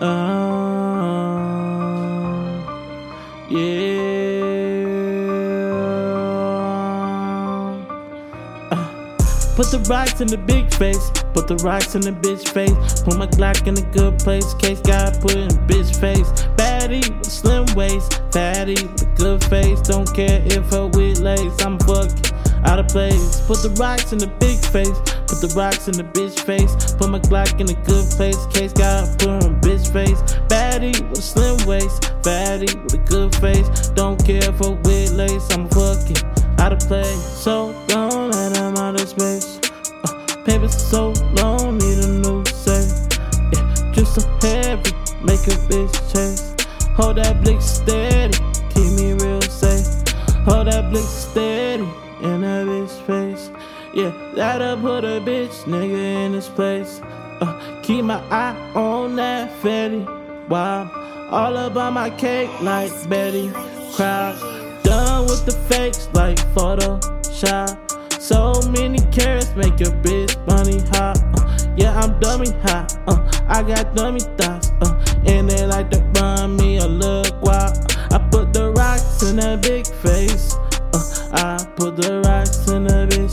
Uh, yeah. Uh, put the rocks in the big face. Put the rocks in the bitch face. Put my Glock in a good place. Case got put in bitch face. Baddie with slim waist. Fatty with good face. Don't care if her with lace. I'm Put the rocks in the big face. Put the rocks in the bitch face. Put my Glock in a good place. Case got put in bitch face. Baddie with a slim waist. Fatty with a good face. Don't care for with lace. I'm fucking out of place. So long that I'm out of space. Uh, paper so long, need a new safe. Yeah, just so heavy, make a bitch chase. Hold that blick steady, keep me real safe. Hold that blick steady in that bitch face. Yeah, that'll put a bitch nigga in his place. Uh, keep my eye on that fatty. Wow, all about my cake like Betty. Crowd done with the fakes like Photoshop. So many carrots make your bitch bunny hot. Uh, yeah, I'm dummy hot. Uh, I got dummy thoughts. Uh, and they like to run me a look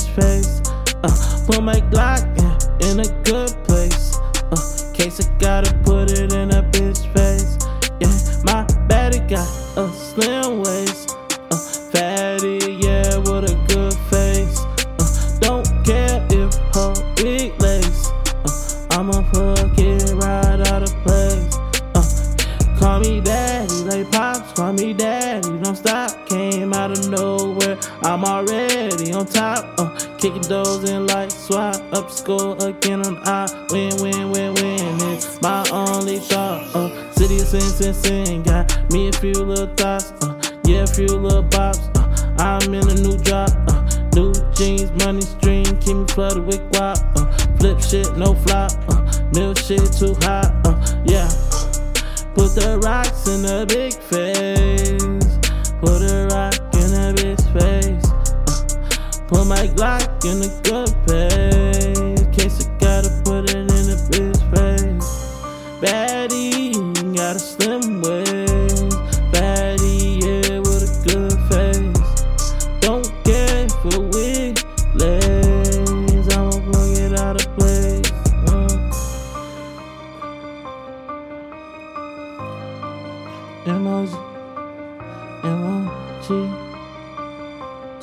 bitch face. Uh, put my Glock in, in a good place. Uh, case I gotta put it in a bitch face. Yeah, my baddie got a slim waist. Uh, fatty, yeah, with a good face. Uh, don't care if her big lace. Uh, I'ma fuck it right out of place. Uh, call me daddy, like pops, call me daddy. I'm already on top. Uh, kicking doors in like SWAT. Up score again on I win, win, win, win. It's my only thought. Uh, city of sin, sin, sin. Got me a few little thoughts. Uh, yeah, a few little bops. Uh, I'm in a new drop. Uh, new jeans, money stream, keep me flooded with guap. Uh, flip shit, no flop. Uh, shit too hot. Uh, yeah. Put the rocks in the big face. Glock in a good place. Case I gotta put it in a bitch face. Baddie got a slim waist. Baddie, yeah, with a good face. Don't care for wig lays. I'ma fuck it out of place. Uh. Emoji, emoji,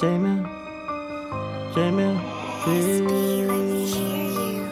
J-Mill, J-Mill, bitch.